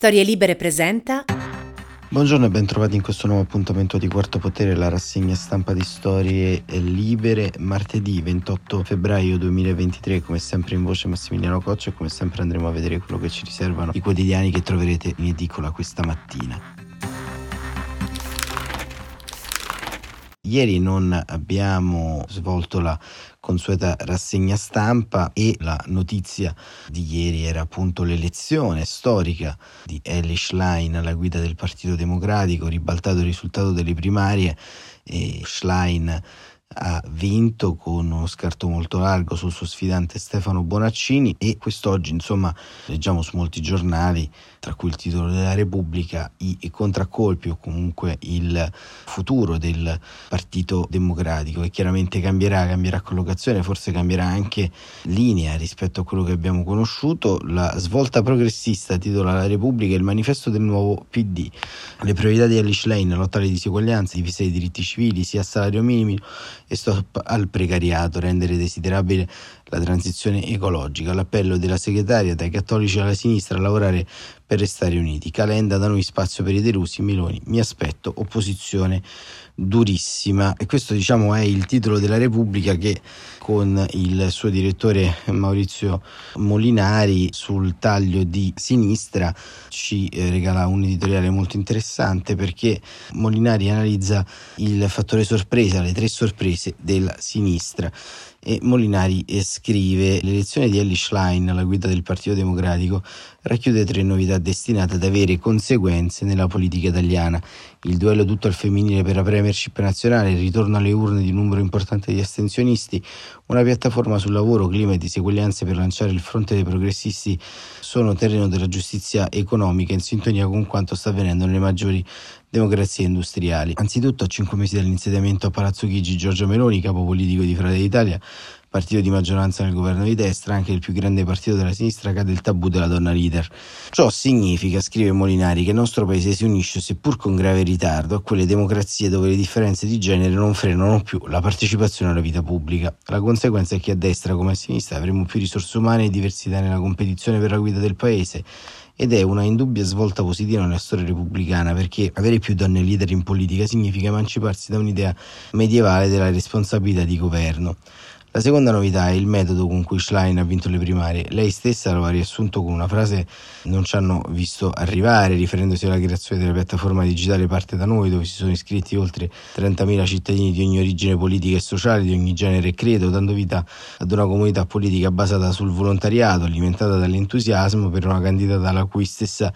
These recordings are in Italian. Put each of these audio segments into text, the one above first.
Storie Libere presenta. Buongiorno e bentrovati in questo nuovo appuntamento di Quarto Potere, la rassegna stampa di Storie Libere, martedì 28 febbraio 2023, come sempre in voce Massimiliano Coccia e come sempre andremo a vedere quello che ci riservano i quotidiani che troverete in edicola questa mattina. Ieri non abbiamo svolto la consueta rassegna stampa e la notizia di ieri era appunto l'elezione storica di Ellie Schlein alla guida del Partito Democratico, ribaltato il risultato delle primarie e Schlein ha vinto con uno scarto molto largo sul suo sfidante Stefano Bonaccini e quest'oggi insomma leggiamo su molti giornali tra cui il titolo della Repubblica i contraccolpi o comunque il futuro del Partito Democratico che chiaramente cambierà, cambierà collocazione, forse cambierà anche linea rispetto a quello che abbiamo conosciuto. La svolta progressista titola La Repubblica il manifesto del nuovo PD. Le priorità di Alice Lane, lotta alle diseguaglianze, difesa dei diritti civili, sia salario minimo e stop al precariato, rendere desiderabile la transizione ecologica, l'appello della segretaria dai cattolici alla sinistra a lavorare per restare uniti. Calenda da noi spazio per i delusi, Miloni, mi aspetto opposizione durissima. E questo diciamo è il titolo della Repubblica che con il suo direttore Maurizio Molinari sul taglio di sinistra ci eh, regala un editoriale molto interessante perché Molinari analizza il fattore sorpresa, le tre sorprese della sinistra. E Molinari scrive l'elezione di Ellie Schlein alla guida del Partito Democratico racchiude tre novità destinate ad avere conseguenze nella politica italiana il duello tutto al femminile per la premiership nazionale, il ritorno alle urne di un numero importante di astensionisti, una piattaforma sul lavoro, clima e diseguaglianze per lanciare il fronte dei progressisti sono terreno della giustizia economica in sintonia con quanto sta avvenendo nelle maggiori democrazie industriali. Anzitutto, a cinque mesi dall'insediamento a Palazzo Chigi, Giorgio Meloni, capo politico di Fratelli d'Italia, partito di maggioranza nel governo di destra, anche il più grande partito della sinistra, cade il tabù della donna leader. Ciò significa, scrive Molinari, che il nostro paese si unisce, seppur con grave ritardo, a quelle democrazie dove le differenze di genere non frenano più la partecipazione alla vita pubblica. La conseguenza è che a destra come a sinistra avremo più risorse umane e diversità nella competizione per la guida del paese ed è una indubbia svolta positiva nella storia repubblicana perché avere più donne leader in politica significa emanciparsi da un'idea medievale della responsabilità di governo. La seconda novità è il metodo con cui Schlein ha vinto le primarie. Lei stessa lo ha riassunto con una frase non ci hanno visto arrivare, riferendosi alla creazione della piattaforma digitale Parte da noi, dove si sono iscritti oltre 30.000 cittadini di ogni origine politica e sociale, di ogni genere e credo, dando vita ad una comunità politica basata sul volontariato, alimentata dall'entusiasmo per una candidata la cui stessa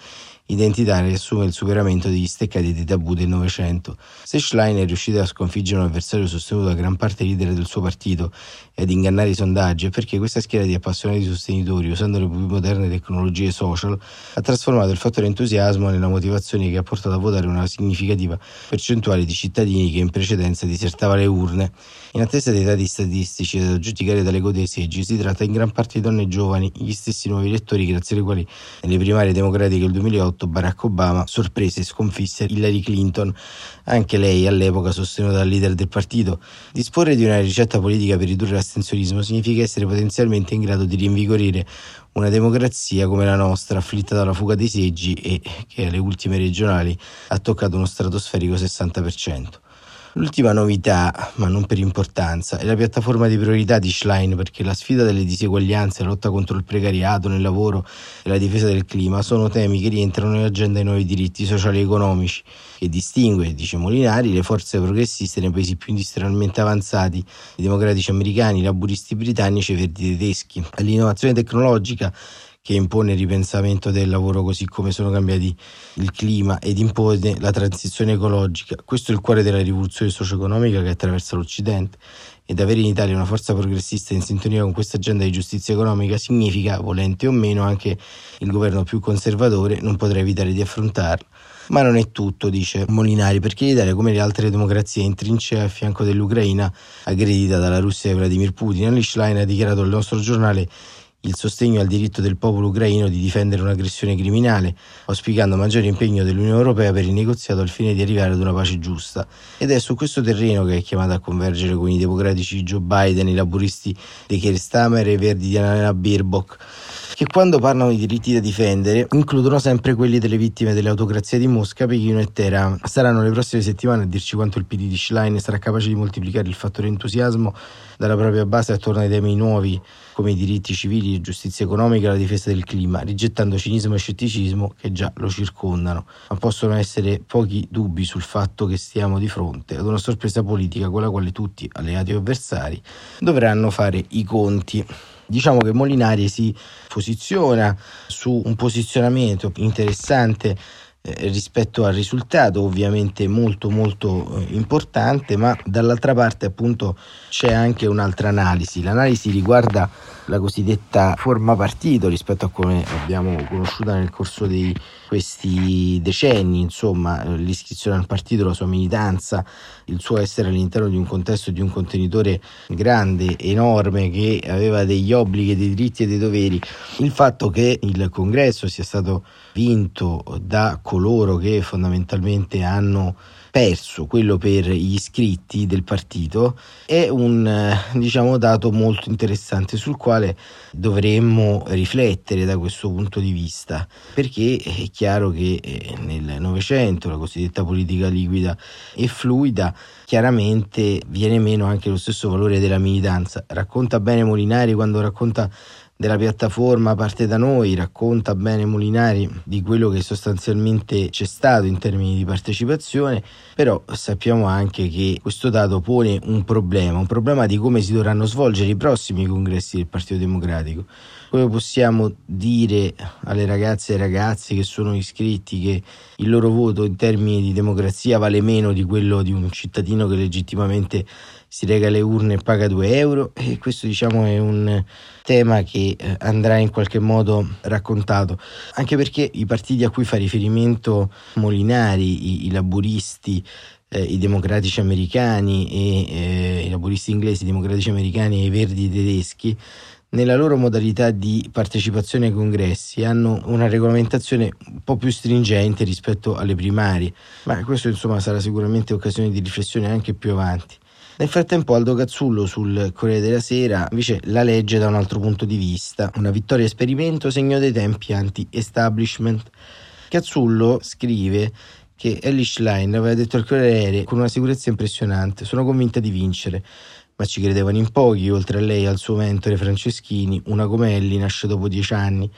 identità riassume il superamento degli steccati dei tabù del Novecento. Se Schlein è riuscito a sconfiggere un avversario sostenuto da gran parte leader del suo partito ad ingannare i sondaggi, è perché questa schiera di appassionati sostenitori, usando le più moderne tecnologie social, ha trasformato il fattore entusiasmo nella motivazione che ha portato a votare una significativa percentuale di cittadini che in precedenza disertava le urne. In attesa dei dati statistici da giudicare dalle code dei seggi, si tratta in gran parte di donne giovani, gli stessi nuovi elettori grazie ai quali nelle primarie democratiche del 2008 Barack Obama sorprese e sconfisse Hillary Clinton, anche lei all'epoca sostenuta dal leader del partito. Disporre di una ricetta politica per ridurre l'astensionismo significa essere potenzialmente in grado di rinvigorire una democrazia come la nostra, afflitta dalla fuga dei seggi e che alle ultime regionali ha toccato uno stratosferico 60%. L'ultima novità, ma non per importanza, è la piattaforma di priorità di Schlein perché la sfida delle diseguaglianze, la lotta contro il precariato nel lavoro e la difesa del clima sono temi che rientrano nell'agenda dei nuovi diritti sociali e economici che distingue, dice Molinari, le forze progressiste nei paesi più industrialmente avanzati, i democratici americani, i laburisti britannici e i verdi tedeschi. L'innovazione tecnologica che impone il ripensamento del lavoro così come sono cambiati il clima ed impone la transizione ecologica. Questo è il cuore della rivoluzione socio-economica che attraversa l'Occidente ed avere in Italia una forza progressista in sintonia con questa agenda di giustizia economica significa, volente o meno, anche il governo più conservatore non potrà evitare di affrontarla. Ma non è tutto, dice Molinari, perché l'Italia, come le altre democrazie, è in trincea a fianco dell'Ucraina, aggredita dalla Russia e Vladimir Putin. Alice ha dichiarato al nostro giornale il sostegno al diritto del popolo ucraino di difendere un'aggressione criminale, auspicando maggiore impegno dell'Unione Europea per il negoziato al fine di arrivare ad una pace giusta. Ed è su questo terreno che è chiamata a convergere con i democratici Joe Biden, i laburisti di Keir Stammer e i verdi di Annalena Baerbock che quando parlano di diritti da difendere includono sempre quelli delle vittime dell'autocrazia di Mosca, Pechino e Teheran. Saranno le prossime settimane a dirci quanto il PD di Schlein sarà capace di moltiplicare il fattore entusiasmo dalla propria base attorno ai temi nuovi come i diritti civili, giustizia economica e la difesa del clima, rigettando cinismo e scetticismo che già lo circondano. Ma possono essere pochi dubbi sul fatto che stiamo di fronte ad una sorpresa politica con la quale tutti, alleati o avversari, dovranno fare i conti. Diciamo che Molinari si posiziona su un posizionamento interessante eh, rispetto al risultato ovviamente molto molto eh, importante ma dall'altra parte appunto c'è anche un'altra analisi. L'analisi riguarda la cosiddetta forma partito rispetto a come abbiamo conosciuta nel corso di questi decenni, insomma, l'iscrizione al partito, la sua militanza, il suo essere all'interno di un contesto di un contenitore grande, enorme, che aveva degli obblighi, dei diritti e dei doveri, il fatto che il congresso sia stato vinto da coloro che fondamentalmente hanno perso quello per gli iscritti del partito è un eh, diciamo, dato molto interessante sul quale dovremmo riflettere da questo punto di vista perché è chiaro che eh, nel Novecento la cosiddetta politica liquida e fluida chiaramente viene meno anche lo stesso valore della militanza. Racconta bene Molinari quando racconta della piattaforma parte da noi, racconta bene Molinari di quello che sostanzialmente c'è stato in termini di partecipazione, però sappiamo anche che questo dato pone un problema, un problema di come si dovranno svolgere i prossimi congressi del Partito Democratico. Come possiamo dire alle ragazze e ai ragazzi che sono iscritti che il loro voto in termini di democrazia vale meno di quello di un cittadino che legittimamente si rega le urne e paga 2 euro. E questo diciamo è un tema che eh, andrà in qualche modo raccontato. Anche perché i partiti a cui fa riferimento Molinari, i, i laburisti eh, i democratici americani e eh, i laburisti inglesi, i democratici americani e i verdi tedeschi nella loro modalità di partecipazione ai congressi hanno una regolamentazione un po' più stringente rispetto alle primarie, ma questo insomma sarà sicuramente occasione di riflessione anche più avanti. Nel frattempo Aldo Cazzullo sul Corriere della Sera invece la legge da un altro punto di vista, una vittoria esperimento segno dei tempi anti-establishment. Cazzullo scrive che Ellie Schlein aveva detto al Corriere con una sicurezza impressionante, sono convinta di vincere, ma ci credevano in pochi, oltre a lei e al suo mentore Franceschini, una come Ellie nasce dopo dieci anni.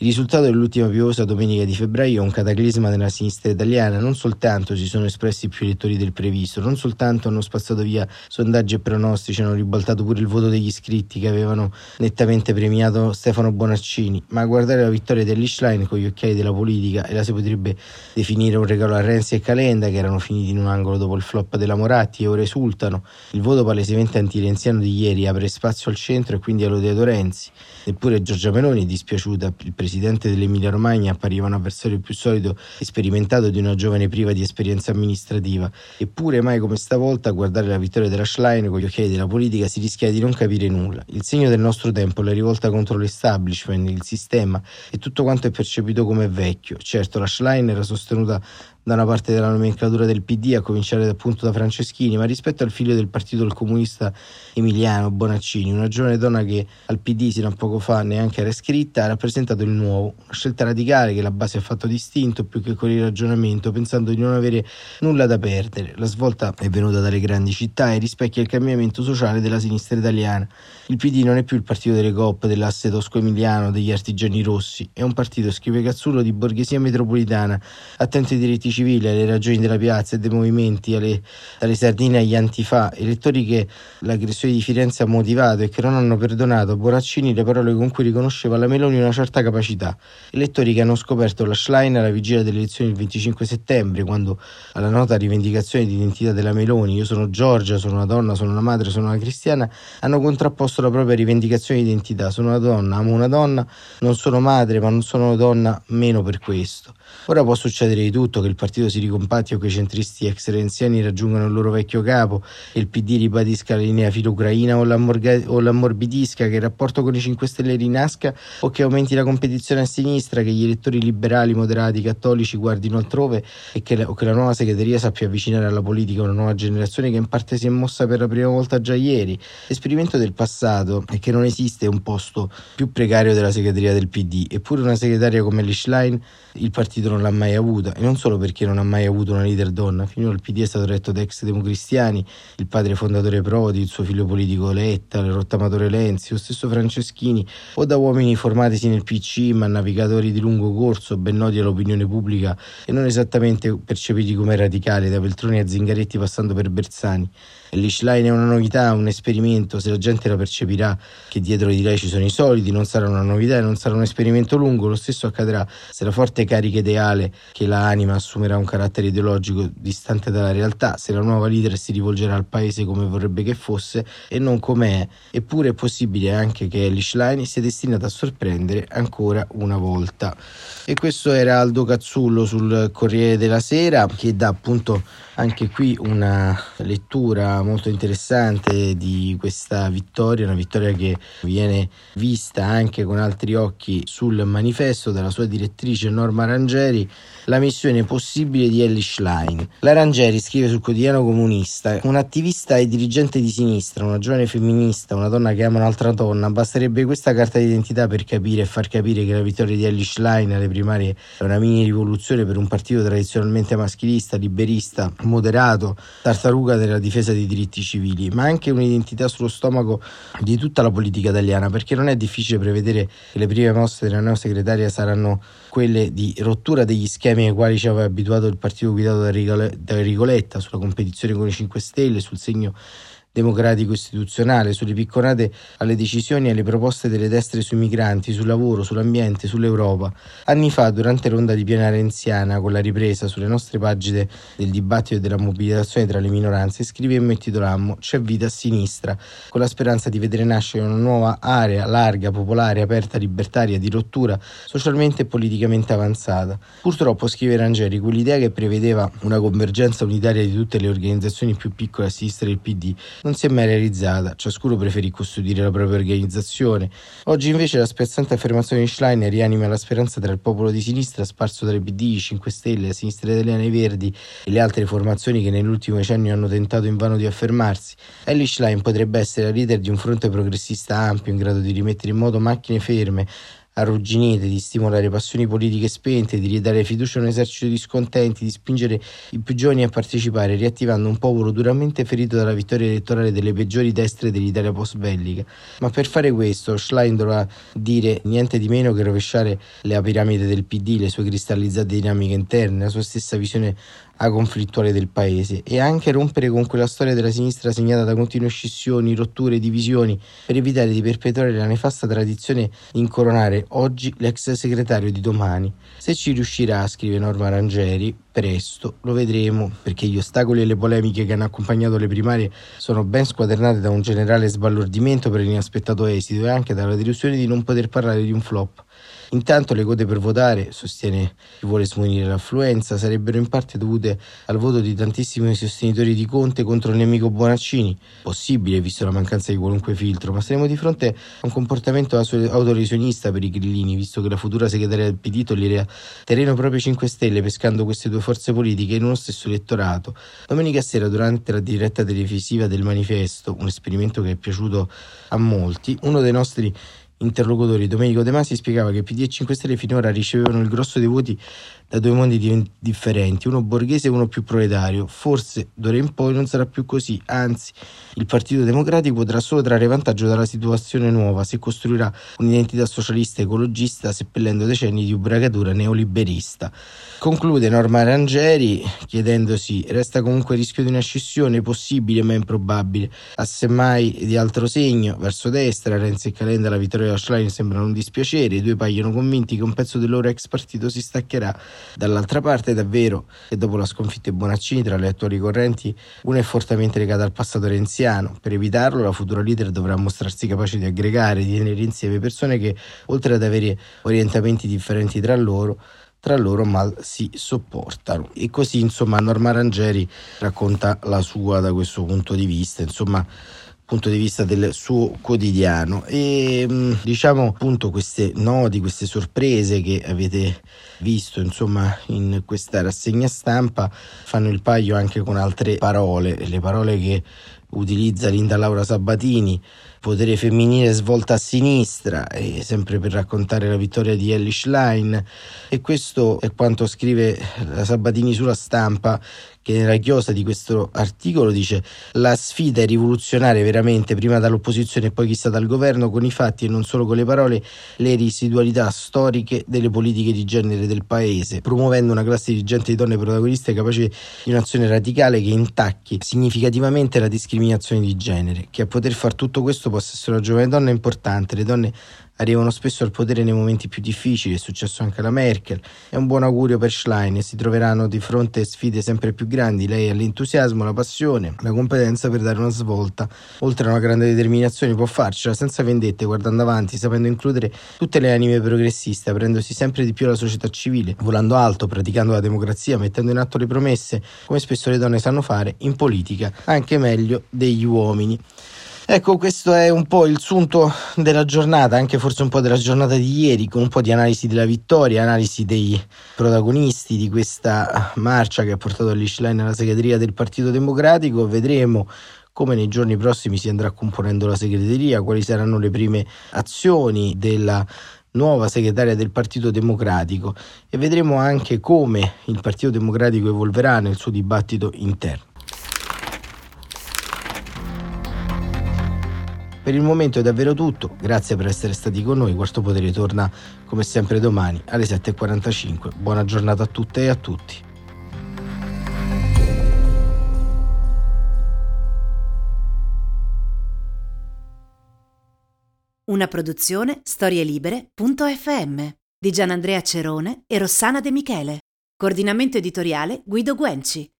Il risultato dell'ultima piovosa domenica di febbraio è un cataclisma della sinistra italiana. Non soltanto si sono espressi più elettori del previsto, non soltanto hanno spazzato via sondaggi e pronostici, hanno ribaltato pure il voto degli iscritti che avevano nettamente premiato Stefano Bonaccini, ma a guardare la vittoria dell'Ischlein con gli occhiali della politica e la si potrebbe definire un regalo a Renzi e Calenda che erano finiti in un angolo dopo il flop della Moratti e ora esultano. Il voto palesemente antirenziano di ieri apre spazio al centro e quindi all'odiato Renzi. Neppure Giorgia Meloni è dispiaciuta il presidente presidente dell'Emilia Romagna appariva un avversario più solido e sperimentato di una giovane priva di esperienza amministrativa. Eppure mai come stavolta a guardare la vittoria della Schlein con gli occhiali della politica si rischia di non capire nulla. Il segno del nostro tempo, la rivolta contro l'establishment, il sistema e tutto quanto è percepito come vecchio. Certo, la Schlein era sostenuta da una parte della nomenclatura del PD, a cominciare appunto da Franceschini, ma rispetto al figlio del partito del comunista Emiliano Bonaccini, una giovane donna che al PD sino a poco fa neanche era iscritta, ha rappresentato il nuovo, una scelta radicale che la base ha fatto distinto più che con il ragionamento, pensando di non avere nulla da perdere. La svolta è venuta dalle grandi città e rispecchia il cambiamento sociale della sinistra italiana. Il PD non è più il partito delle coppe, dell'asse tosco-emiliano, degli artigiani rossi, è un partito, scrive Cazzullo, di borghesia metropolitana, attento ai diritti civile, alle ragioni della piazza e dei movimenti, alle, dalle sardine agli antifa, elettori che l'aggressione di Firenze ha motivato e che non hanno perdonato. Boraccini le parole con cui riconosceva alla Meloni una certa capacità, elettori che hanno scoperto la Schlein alla vigilia delle elezioni del 25 settembre, quando alla nota rivendicazione di identità della Meloni, io sono Giorgia, sono una donna, sono una madre, sono una cristiana, hanno contrapposto la propria rivendicazione di identità, sono una donna, amo una donna, non sono madre, ma non sono donna meno per questo. Ora può succedere di tutto che il partito si ricompatti o che i centristi ex renziani raggiungano il loro vecchio capo e il PD ribadisca la linea filo-ucraina o, o l'ammorbidisca, che il rapporto con i 5 Stelle rinasca o che aumenti la competizione a sinistra, che gli elettori liberali, moderati, cattolici guardino altrove e che la, o che la nuova segreteria sappia avvicinare alla politica una nuova generazione che in parte si è mossa per la prima volta già ieri. L'esperimento del passato è che non esiste un posto più precario della segreteria del PD, eppure una segretaria come Lischlein il partito non l'ha mai avuta e non solo perché non ha mai avuto una leader donna, finora il PD è stato retto da ex democristiani, il padre fondatore Prodi, il suo figlio politico Letta, il rottamatore Lenzi, lo stesso Franceschini o da uomini formatisi nel PC ma navigatori di lungo corso, ben noti all'opinione pubblica e non esattamente percepiti come radicali, da Veltroni a Zingaretti passando per Bersani. L'Ishline è una novità, un esperimento, se la gente la percepirà che dietro di lei ci sono i soliti, non sarà una novità e non sarà un esperimento lungo, lo stesso accadrà se la forte carica ideale che la anima assumerà un carattere ideologico distante dalla realtà, se la nuova leader si rivolgerà al paese come vorrebbe che fosse e non come è, eppure è possibile anche che l'Ishline sia destinata a sorprendere ancora una volta. E questo era Aldo Cazzullo sul Corriere della Sera che dà appunto anche qui una lettura molto interessante di questa vittoria, una vittoria che viene vista anche con altri occhi sul manifesto dalla sua direttrice Norma Rangeri, la missione possibile di Ellie Schlein. La Rangeri scrive sul quotidiano comunista, un'attivista e dirigente di sinistra, una giovane femminista, una donna che ama un'altra donna, basterebbe questa carta d'identità per capire e far capire che la vittoria di Ellie Schlein alle primarie è una mini rivoluzione per un partito tradizionalmente maschilista, liberista, moderato, tartaruga della difesa dei diritti civili, ma anche un'identità sullo stomaco di tutta la politica italiana, perché non è difficile prevedere che le prime mosse della nuova segretaria saranno quelle di rottura degli schemi ai quali ci aveva abituato il partito guidato da Rigoletta sulla competizione con i 5 Stelle, sul segno democratico istituzionale, sulle picconate alle decisioni e alle proposte delle destre sui migranti, sul lavoro, sull'ambiente, sull'Europa. Anni fa, durante l'onda di piena renziana, con la ripresa sulle nostre pagine del dibattito e della mobilitazione tra le minoranze, scrivemmo e titolammo C'è vita a sinistra, con la speranza di vedere nascere una nuova area larga, popolare, aperta, libertaria, di rottura, socialmente e politicamente avanzata. Purtroppo, scrive Rangeri, quell'idea che prevedeva una convergenza unitaria di tutte le organizzazioni più piccole a sinistra del PD non si è mai realizzata, ciascuno preferì custodire la propria organizzazione. Oggi invece la spezzante affermazione di Schlein rianima la speranza tra il popolo di sinistra sparso tra PD, i 5 Stelle, la sinistra italiana e Verdi e le altre formazioni che nell'ultimo decennio hanno tentato invano di affermarsi. Ellie Schlein potrebbe essere la leader di un fronte progressista ampio in grado di rimettere in moto macchine ferme, arrugginite, di stimolare passioni politiche spente, di ridare fiducia a un esercito di scontenti, di spingere i più giovani a partecipare, riattivando un popolo duramente ferito dalla vittoria elettorale delle peggiori destre dell'Italia post-bellica. Ma per fare questo, Schlein dovrà dire niente di meno che rovesciare la piramide del PD, le sue cristallizzate dinamiche interne, la sua stessa visione conflittuale del paese e anche rompere con quella storia della sinistra segnata da continue scissioni, rotture, e divisioni per evitare di perpetuare la nefasta tradizione di incoronare oggi l'ex segretario di domani. Se ci riuscirà, scrive Norma Rangeri, presto lo vedremo perché gli ostacoli e le polemiche che hanno accompagnato le primarie sono ben squadernate da un generale sballordimento per l'inaspettato esito e anche dalla delusione di non poter parlare di un flop. Intanto le code per votare, sostiene chi vuole smunire l'affluenza, sarebbero in parte dovute al voto di tantissimi sostenitori di Conte contro il nemico Bonaccini. Possibile, visto la mancanza di qualunque filtro, ma saremo di fronte a un comportamento autolesionista per i grillini, visto che la futura segretaria del PD toglierà terreno proprio 5 Stelle pescando queste due forze politiche in uno stesso elettorato. Domenica sera, durante la diretta televisiva del manifesto, un esperimento che è piaciuto a molti, uno dei nostri interlocutori, Domenico De Masi spiegava che PD e 5 Stelle finora ricevevano il grosso dei voti da due mondi differenti, uno borghese e uno più proletario. Forse d'ora in poi non sarà più così, anzi, il Partito Democratico potrà solo trarre vantaggio dalla situazione nuova se costruirà un'identità socialista ecologista seppellendo decenni di ubriacatura neoliberista. Conclude Norma Rangeri chiedendosi: resta comunque il rischio di una scissione possibile ma improbabile, a semmai di altro segno, verso destra, Renzi e Calenda la vittoria della Schlein sembrano un dispiacere, i due paiono convinti che un pezzo del loro ex partito si staccherà Dall'altra parte davvero che dopo la sconfitta di Bonaccini tra le attuali correnti, una è fortemente legata al passato renziano. Per evitarlo la futura leader dovrà mostrarsi capace di aggregare, di tenere insieme persone che, oltre ad avere orientamenti differenti tra loro, tra loro mal si sopportano. E così insomma Norma Rangeri racconta la sua da questo punto di vista, insomma punto di vista del suo quotidiano e mm, diciamo appunto queste noti, queste sorprese che avete visto insomma in questa rassegna stampa fanno il paio anche con altre parole, le parole che utilizza Linda Laura Sabatini, potere femminile svolta a sinistra, sempre per raccontare la vittoria di Ellie Schlein. E questo è quanto scrive Sabatini sulla stampa, che nella chiosa di questo articolo dice la sfida è rivoluzionare veramente prima dall'opposizione e poi chissà dal governo con i fatti e non solo con le parole le residualità storiche delle politiche di genere del paese, promuovendo una classe dirigente di donne protagoniste capace di un'azione radicale che intacchi significativamente la discriminazione di genere, che a poter fare tutto questo possa essere una giovane donna importante, le donne arrivano spesso al potere nei momenti più difficili, è successo anche alla Merkel. È un buon augurio per Schlein si troveranno di fronte sfide sempre più grandi. Lei ha l'entusiasmo, la passione, la competenza per dare una svolta. Oltre a una grande determinazione può farcela senza vendette, guardando avanti, sapendo includere tutte le anime progressiste, aprendosi sempre di più alla società civile, volando alto, praticando la democrazia, mettendo in atto le promesse, come spesso le donne sanno fare, in politica, anche meglio degli uomini. Ecco, questo è un po' il sunto della giornata, anche forse un po' della giornata di ieri, con un po' di analisi della vittoria, analisi dei protagonisti di questa marcia che ha portato l'Ishline alla segreteria del Partito Democratico. Vedremo come nei giorni prossimi si andrà componendo la segreteria, quali saranno le prime azioni della nuova segretaria del Partito Democratico e vedremo anche come il Partito Democratico evolverà nel suo dibattito interno. Per il momento è davvero tutto, grazie per essere stati con noi, Quarto Potere torna come sempre domani alle 7.45. Buona giornata a tutte e a tutti. Una produzione storielibere.fm di Gianandrea Cerone e Rossana De Michele. Coordinamento editoriale Guido Guenci.